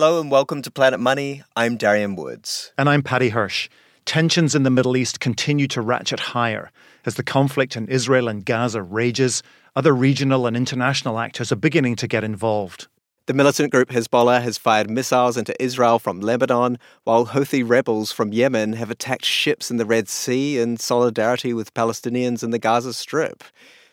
Hello and welcome to Planet Money. I'm Darian Woods. And I'm Paddy Hirsch. Tensions in the Middle East continue to ratchet higher. As the conflict in Israel and Gaza rages, other regional and international actors are beginning to get involved. The militant group Hezbollah has fired missiles into Israel from Lebanon, while Houthi rebels from Yemen have attacked ships in the Red Sea in solidarity with Palestinians in the Gaza Strip.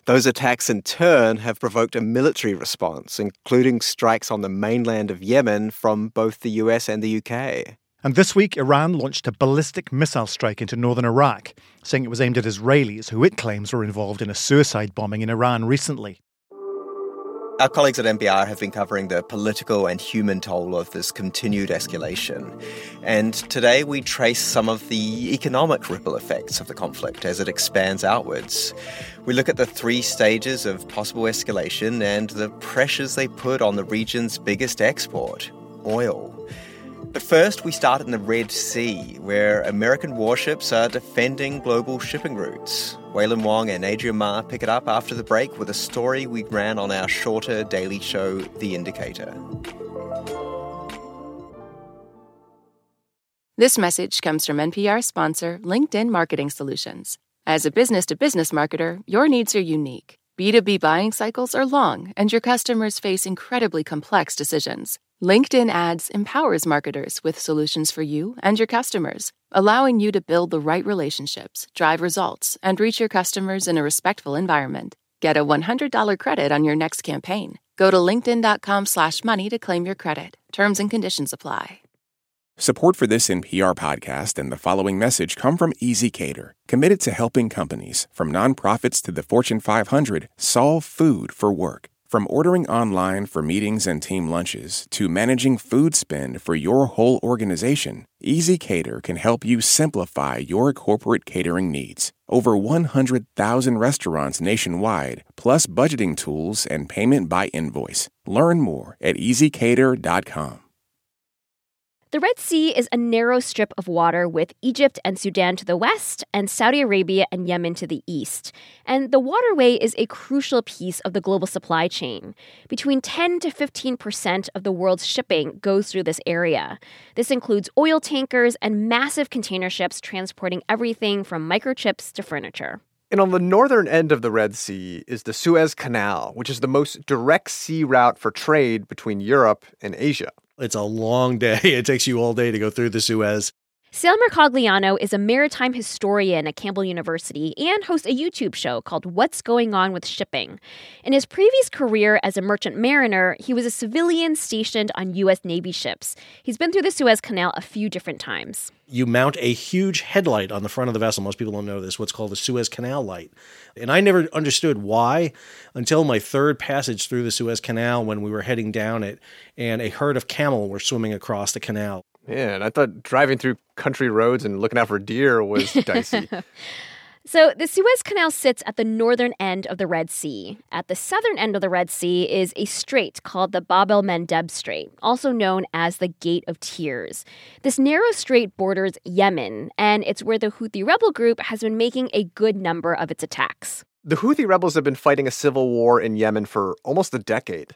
Those attacks, in turn, have provoked a military response, including strikes on the mainland of Yemen from both the US and the UK. And this week, Iran launched a ballistic missile strike into northern Iraq, saying it was aimed at Israelis who it claims were involved in a suicide bombing in Iran recently. Our colleagues at NPR have been covering the political and human toll of this continued escalation. And today we trace some of the economic ripple effects of the conflict as it expands outwards. We look at the three stages of possible escalation and the pressures they put on the region's biggest export oil. But first, we start in the Red Sea, where American warships are defending global shipping routes. Wailin Wong and Adrian Ma pick it up after the break with a story we ran on our shorter daily show, The Indicator. This message comes from NPR sponsor LinkedIn Marketing Solutions. As a business to business marketer, your needs are unique. B2B buying cycles are long, and your customers face incredibly complex decisions. LinkedIn Ads empowers marketers with solutions for you and your customers, allowing you to build the right relationships, drive results, and reach your customers in a respectful environment. Get a $100 credit on your next campaign. Go to linkedin.com slash money to claim your credit. Terms and conditions apply. Support for this NPR podcast and the following message come from ezCater, committed to helping companies, from nonprofits to the Fortune 500, solve food for work. From ordering online for meetings and team lunches to managing food spend for your whole organization, ezCater can help you simplify your corporate catering needs. Over 100,000 restaurants nationwide, plus budgeting tools and payment by invoice. Learn more at ezcater.com. The Red Sea is a narrow strip of water with Egypt and Sudan to the west and Saudi Arabia and Yemen to the east. And the waterway is a crucial piece of the global supply chain. Between 10 to 15% of the world's shipping goes through this area. This includes oil tankers and massive container ships transporting everything from microchips to furniture. And on the northern end of the Red Sea is the Suez Canal, which is the most direct sea route for trade between Europe and Asia. It's a long day. It takes you all day to go through the Suez. Sal Mercogliano is a maritime historian at Campbell University and hosts a YouTube show called What's Going On with Shipping. In his previous career as a merchant mariner, he was a civilian stationed on U.S. Navy ships. He's been through the Suez Canal a few different times. You mount a huge headlight on the front of the vessel. Most people don't know this, what's called the Suez Canal light. And I never understood why until my third passage through the Suez Canal when we were heading down it and a herd of camel were swimming across the canal. And I thought driving through country roads and looking out for deer was dicey. So, the Suez Canal sits at the northern end of the Red Sea. At the southern end of the Red Sea is a strait called the Bab el Mandeb Strait, also known as the Gate of Tears. This narrow strait borders Yemen, and it's where the Houthi rebel group has been making a good number of its attacks. The Houthi rebels have been fighting a civil war in Yemen for almost a decade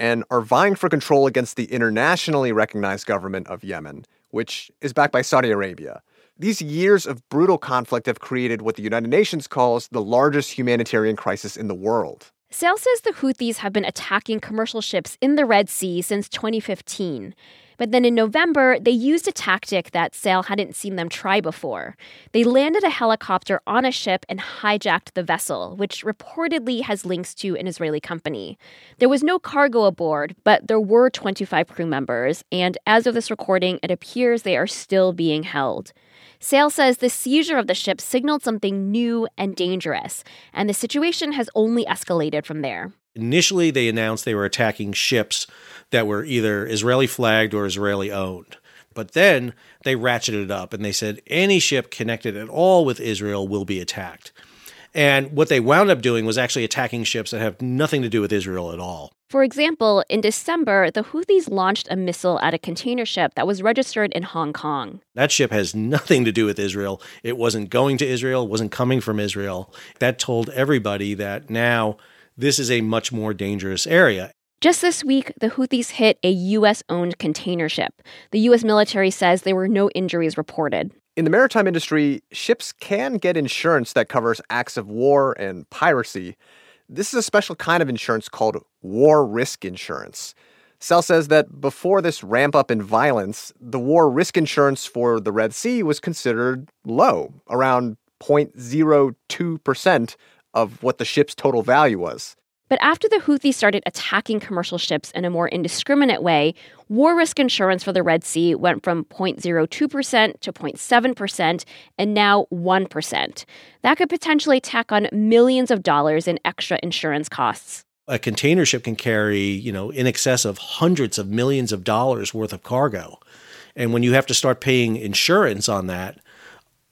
and are vying for control against the internationally recognized government of Yemen, which is backed by Saudi Arabia. These years of brutal conflict have created what the United Nations calls the largest humanitarian crisis in the world. Sal says the Houthis have been attacking commercial ships in the Red Sea since 2015. But then in November, they used a tactic that Sal hadn't seen them try before. They landed a helicopter on a ship and hijacked the vessel, which reportedly has links to an Israeli company. There was no cargo aboard, but there were 25 crew members, and as of this recording, it appears they are still being held. Sal says the seizure of the ship signaled something new and dangerous, and the situation has only escalated from there. Initially, they announced they were attacking ships that were either Israeli flagged or Israeli owned. But then they ratcheted it up and they said any ship connected at all with Israel will be attacked. And what they wound up doing was actually attacking ships that have nothing to do with Israel at all. For example, in December, the Houthis launched a missile at a container ship that was registered in Hong Kong. That ship has nothing to do with Israel. It wasn't going to Israel, wasn't coming from Israel. That told everybody that now this is a much more dangerous area. Just this week, the Houthis hit a U.S. owned container ship. The U.S. military says there were no injuries reported. In the maritime industry, ships can get insurance that covers acts of war and piracy. This is a special kind of insurance called war risk insurance. Sal says that before this ramp up in violence, the war risk insurance for the Red Sea was considered low, around 0.02% of what the ship's total value was. But after the Houthis started attacking commercial ships in a more indiscriminate way, war risk insurance for the Red Sea went from 0.02% to 0.7% and now 1%. That could potentially tack on millions of dollars in extra insurance costs. A container ship can carry, you know, in excess of hundreds of millions of dollars worth of cargo. And when you have to start paying insurance on that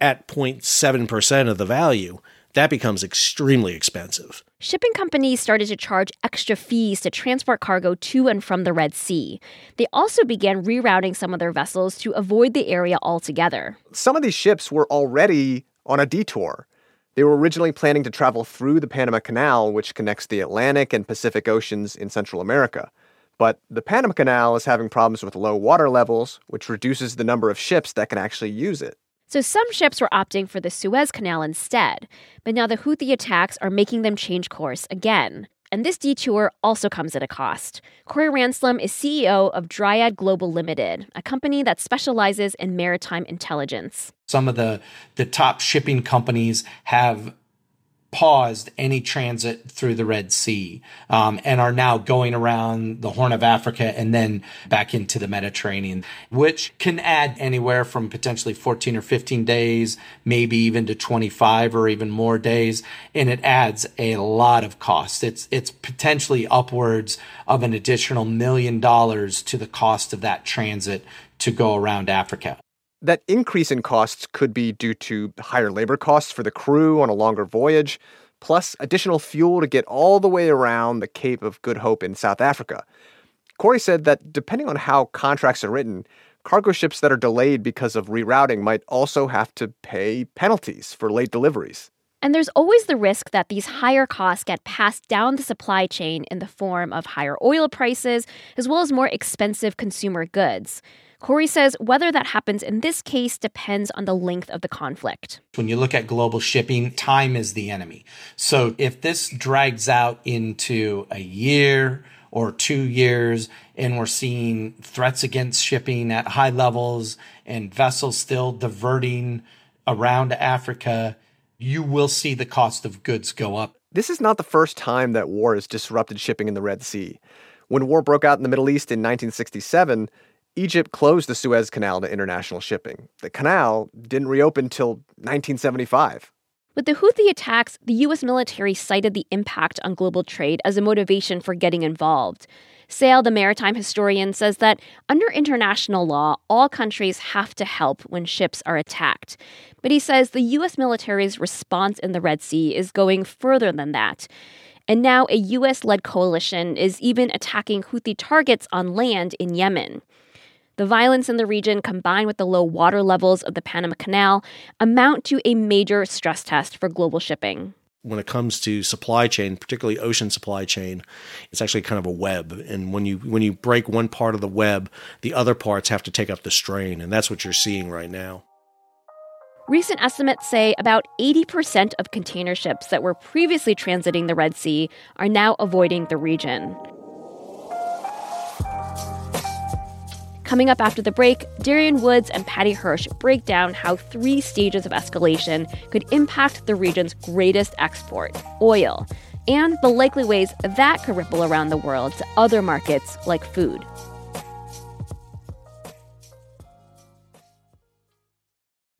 at 0.7% of the value, that becomes extremely expensive. Shipping companies started to charge extra fees to transport cargo to and from the Red Sea. They also began rerouting some of their vessels to avoid the area altogether. Some of these ships were already on a detour. They were originally planning to travel through the Panama Canal, which connects the Atlantic and Pacific Oceans in Central America. But the Panama Canal is having problems with low water levels, which reduces the number of ships that can actually use it. So some ships were opting for the Suez Canal instead, but now the Houthi attacks are making them change course again. And this detour also comes at a cost. Corey Ranslem is CEO of Dryad Global Limited, a company that specializes in maritime intelligence. Some of the, the top shipping companies have paused any transit through the Red Sea um, and are now going around the Horn of Africa and then back into the Mediterranean, which can add anywhere from potentially 14 or 15 days, maybe even to 25 or even more days. And it adds a lot of cost. It's, it's potentially upwards of an additional million dollars to the cost of that transit to go around Africa. That increase in costs could be due to higher labor costs for the crew on a longer voyage, plus additional fuel to get all the way around the Cape of Good Hope in South Africa. Corey said that depending on how contracts are written, cargo ships that are delayed because of rerouting might also have to pay penalties for late deliveries. And there's always the risk that these higher costs get passed down the supply chain in the form of higher oil prices, as well as more expensive consumer goods. Corey says whether that happens in this case depends on the length of the conflict. When you look at global shipping, time is the enemy. So if this drags out into a year or two years and we're seeing threats against shipping at high levels and vessels still diverting around Africa, you will see the cost of goods go up. This is not the first time that war has disrupted shipping in the Red Sea. When war broke out in the Middle East in 1967, Egypt closed the Suez Canal to international shipping. The canal didn't reopen till 1975. With the Houthi attacks, the U.S. military cited the impact on global trade as a motivation for getting involved. Sal, the maritime historian, says that under international law, all countries have to help when ships are attacked. But he says the U.S. military's response in the Red Sea is going further than that. And now a U.S. led coalition is even attacking Houthi targets on land in Yemen. The violence in the region, combined with the low water levels of the Panama Canal, amount to a major stress test for global shipping. When it comes to supply chain, particularly ocean supply chain, it's actually kind of a web. And when you when you break one part of the web, the other parts have to take up the strain, and that's what you're seeing right now. Recent estimates say about 80% of container ships that were previously transiting the Red Sea are now avoiding the region. Coming up after the break, Darian Woods and Paddy Hirsch break down how three stages of escalation could impact the region's greatest export, oil, and the likely ways that could ripple around the world to other markets like food.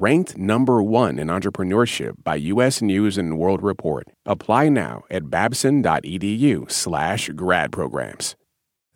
ranked number one in entrepreneurship by U.S. News and World Report. Apply now at babson.edu slash grad programs.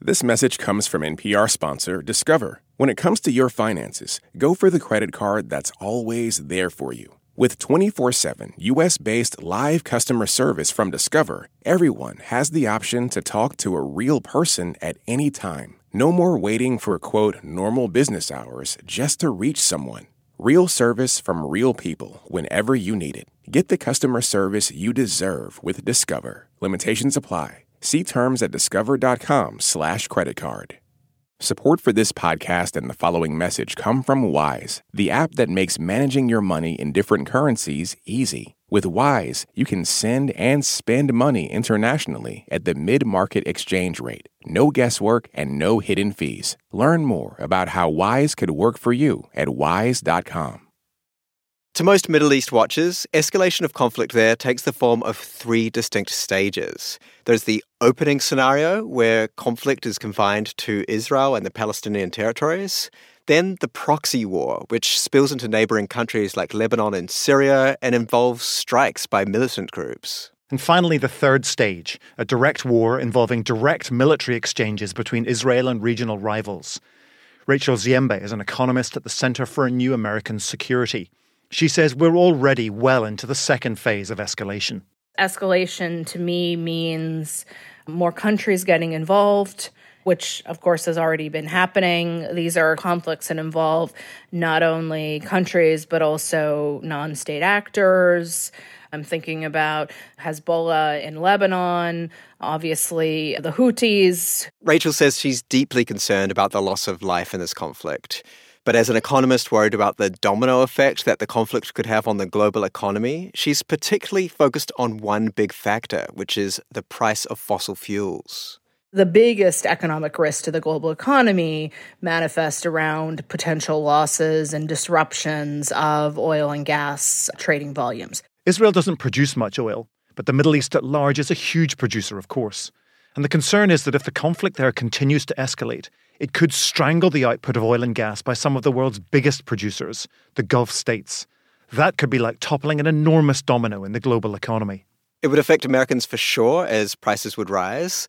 This message comes from NPR sponsor Discover. When it comes to your finances, go for the credit card that's always there for you. With 24 7 US based live customer service from Discover, everyone has the option to talk to a real person at any time. No more waiting for, quote, normal business hours just to reach someone. Real service from real people whenever you need it. Get the customer service you deserve with Discover. Limitations apply. See terms at discover.com slash credit card. Support for this podcast and the following message come from Wise, the app that makes managing your money in different currencies easy. With Wise, you can send and spend money internationally at the mid market exchange rate. No guesswork and no hidden fees. Learn more about how Wise could work for you at wise.com. To most Middle East watchers, escalation of conflict there takes the form of three distinct stages. There's the opening scenario, where conflict is confined to Israel and the Palestinian territories. Then the proxy war, which spills into neighboring countries like Lebanon and Syria and involves strikes by militant groups. And finally, the third stage a direct war involving direct military exchanges between Israel and regional rivals. Rachel Ziemba is an economist at the Center for a New American Security. She says we're already well into the second phase of escalation. Escalation to me means more countries getting involved, which of course has already been happening. These are conflicts that involve not only countries, but also non state actors. I'm thinking about Hezbollah in Lebanon, obviously the Houthis. Rachel says she's deeply concerned about the loss of life in this conflict. But as an economist worried about the domino effect that the conflict could have on the global economy, she's particularly focused on one big factor, which is the price of fossil fuels the biggest economic risk to the global economy manifest around potential losses and disruptions of oil and gas trading volumes. Israel doesn't produce much oil, but the Middle East at large is a huge producer, of course. And the concern is that if the conflict there continues to escalate, it could strangle the output of oil and gas by some of the world's biggest producers, the Gulf states. That could be like toppling an enormous domino in the global economy. It would affect Americans for sure, as prices would rise.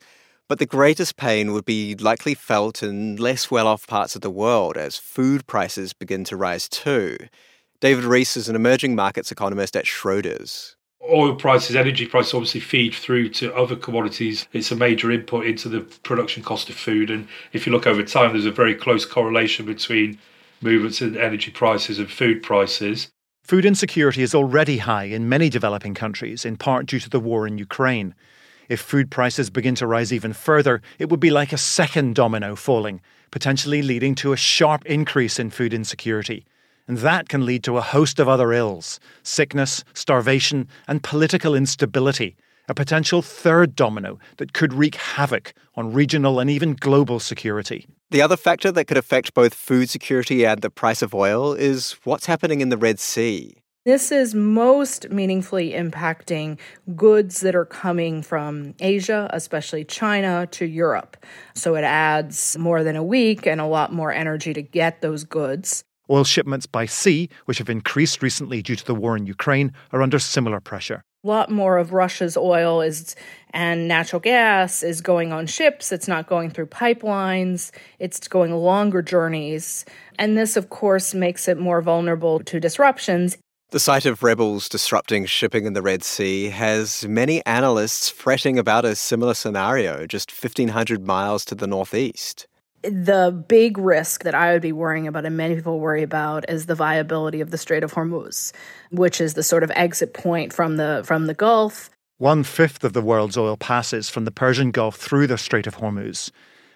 But the greatest pain would be likely felt in less well off parts of the world as food prices begin to rise too. David Rees is an emerging markets economist at Schroders. Oil prices, energy prices obviously feed through to other commodities. It's a major input into the production cost of food. And if you look over time, there's a very close correlation between movements in energy prices and food prices. Food insecurity is already high in many developing countries, in part due to the war in Ukraine. If food prices begin to rise even further, it would be like a second domino falling, potentially leading to a sharp increase in food insecurity. And that can lead to a host of other ills sickness, starvation, and political instability, a potential third domino that could wreak havoc on regional and even global security. The other factor that could affect both food security and the price of oil is what's happening in the Red Sea. This is most meaningfully impacting goods that are coming from Asia, especially China, to Europe. So it adds more than a week and a lot more energy to get those goods. Oil shipments by sea, which have increased recently due to the war in Ukraine, are under similar pressure. A lot more of Russia's oil is and natural gas is going on ships. It's not going through pipelines. It's going longer journeys. And this, of course, makes it more vulnerable to disruptions. The sight of rebels disrupting shipping in the Red Sea has many analysts fretting about a similar scenario just 1,500 miles to the northeast. The big risk that I would be worrying about, and many people worry about, is the viability of the Strait of Hormuz, which is the sort of exit point from the from the Gulf. One fifth of the world's oil passes from the Persian Gulf through the Strait of Hormuz.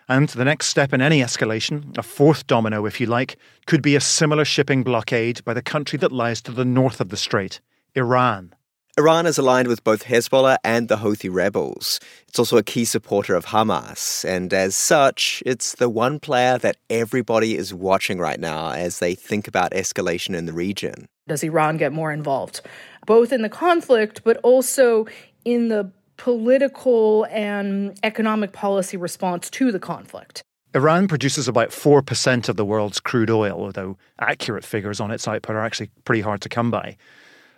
And the next step in any escalation, a fourth domino if you like, could be a similar shipping blockade by the country that lies to the north of the strait, Iran. Iran is aligned with both Hezbollah and the Houthi rebels. It's also a key supporter of Hamas, and as such, it's the one player that everybody is watching right now as they think about escalation in the region. Does Iran get more involved, both in the conflict, but also in the political and economic policy response to the conflict? Iran produces about 4% of the world's crude oil, although accurate figures on its output are actually pretty hard to come by.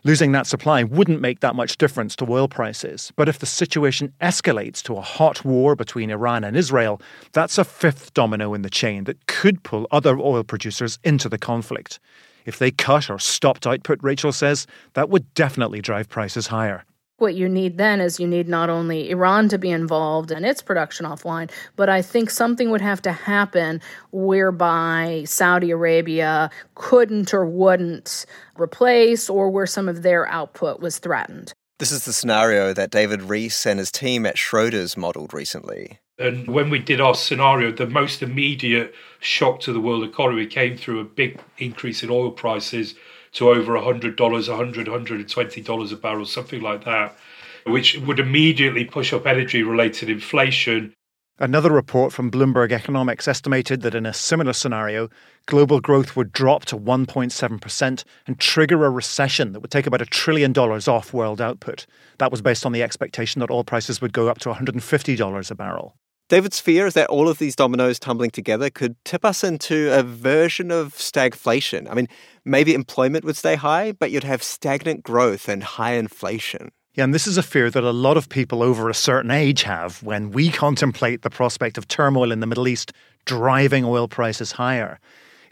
Losing that supply wouldn't make that much difference to oil prices. But if the situation escalates to a hot war between Iran and Israel, that's a fifth domino in the chain that could pull other oil producers into the conflict. If they cut or stopped output, Rachel says, that would definitely drive prices higher. What you need then is you need not only Iran to be involved in its production offline, but I think something would have to happen whereby Saudi Arabia couldn't or wouldn't replace or where some of their output was threatened. This is the scenario that David Rees and his team at Schroders modeled recently. And when we did our scenario, the most immediate shock to the world economy came through a big increase in oil prices to over $100, $100, $120 a barrel, something like that, which would immediately push up energy related inflation. Another report from Bloomberg Economics estimated that in a similar scenario, global growth would drop to 1.7% and trigger a recession that would take about a trillion dollars off world output. That was based on the expectation that oil prices would go up to $150 a barrel. David's fear is that all of these dominoes tumbling together could tip us into a version of stagflation. I mean, maybe employment would stay high, but you'd have stagnant growth and high inflation. Yeah, and this is a fear that a lot of people over a certain age have when we contemplate the prospect of turmoil in the Middle East driving oil prices higher.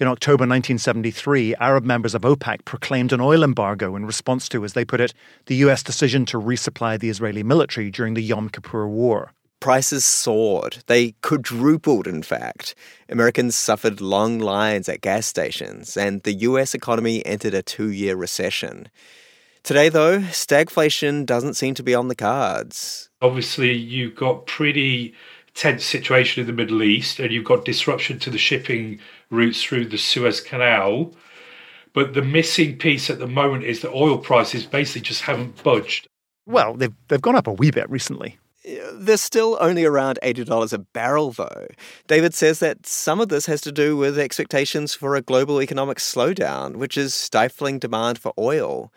In October 1973, Arab members of OPEC proclaimed an oil embargo in response to, as they put it, the US decision to resupply the Israeli military during the Yom Kippur War prices soared. They quadrupled, in fact. Americans suffered long lines at gas stations, and the US economy entered a two year recession. Today, though, stagflation doesn't seem to be on the cards. Obviously, you've got pretty tense situation in the Middle East, and you've got disruption to the shipping routes through the Suez Canal. But the missing piece at the moment is that oil prices basically just haven't budged. Well, they've, they've gone up a wee bit recently. They're still only around $80 a barrel, though. David says that some of this has to do with expectations for a global economic slowdown, which is stifling demand for oil.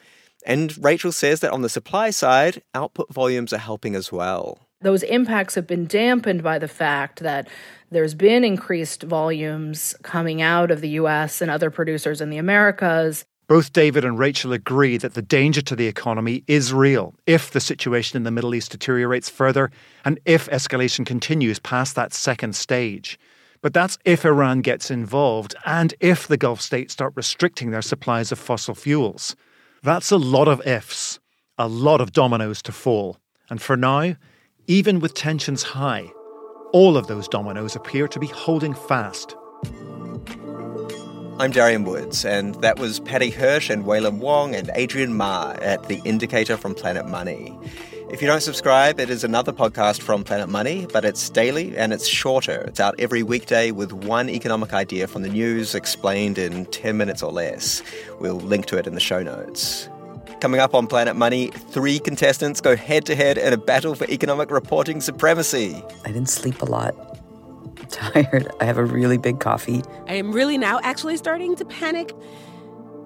And Rachel says that on the supply side, output volumes are helping as well. Those impacts have been dampened by the fact that there's been increased volumes coming out of the US and other producers in the Americas. Both David and Rachel agree that the danger to the economy is real if the situation in the Middle East deteriorates further and if escalation continues past that second stage. But that's if Iran gets involved and if the Gulf states start restricting their supplies of fossil fuels. That's a lot of ifs, a lot of dominoes to fall. And for now, even with tensions high, all of those dominoes appear to be holding fast. I'm Darian Woods, and that was Paddy Hirsch and Wailin Wong and Adrian Ma at The Indicator from Planet Money. If you don't subscribe, it is another podcast from Planet Money, but it's daily and it's shorter. It's out every weekday with one economic idea from the news explained in 10 minutes or less. We'll link to it in the show notes. Coming up on Planet Money, three contestants go head to head in a battle for economic reporting supremacy. I didn't sleep a lot tired. I have a really big coffee. I am really now actually starting to panic.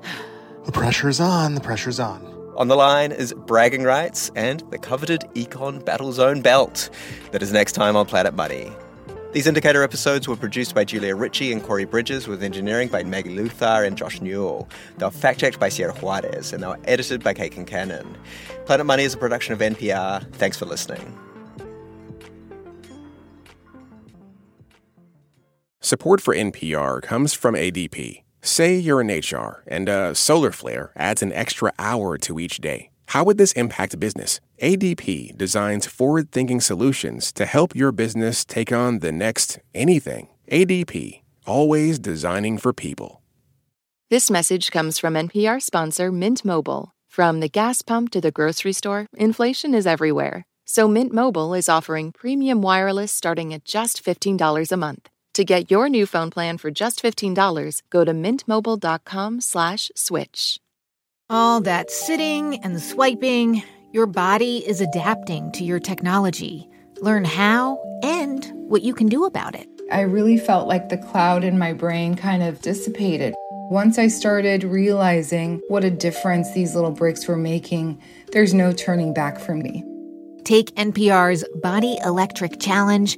the pressure is on. The pressure is on. On the line is bragging rights and the coveted Econ Battle Zone belt. That is next time on Planet Money. These indicator episodes were produced by Julia Ritchie and Corey Bridges, with engineering by Maggie Luthar and Josh Newell. They were fact checked by Sierra Juarez, and they were edited by Kate Concannon. Planet Money is a production of NPR. Thanks for listening. Support for NPR comes from ADP. Say you're in HR and a solar flare adds an extra hour to each day. How would this impact business? ADP designs forward thinking solutions to help your business take on the next anything. ADP, always designing for people. This message comes from NPR sponsor Mint Mobile. From the gas pump to the grocery store, inflation is everywhere. So Mint Mobile is offering premium wireless starting at just $15 a month. To get your new phone plan for just $15, go to mintmobile.com slash switch. All that sitting and swiping, your body is adapting to your technology. Learn how and what you can do about it. I really felt like the cloud in my brain kind of dissipated. Once I started realizing what a difference these little breaks were making, there's no turning back for me. Take NPR's Body Electric Challenge.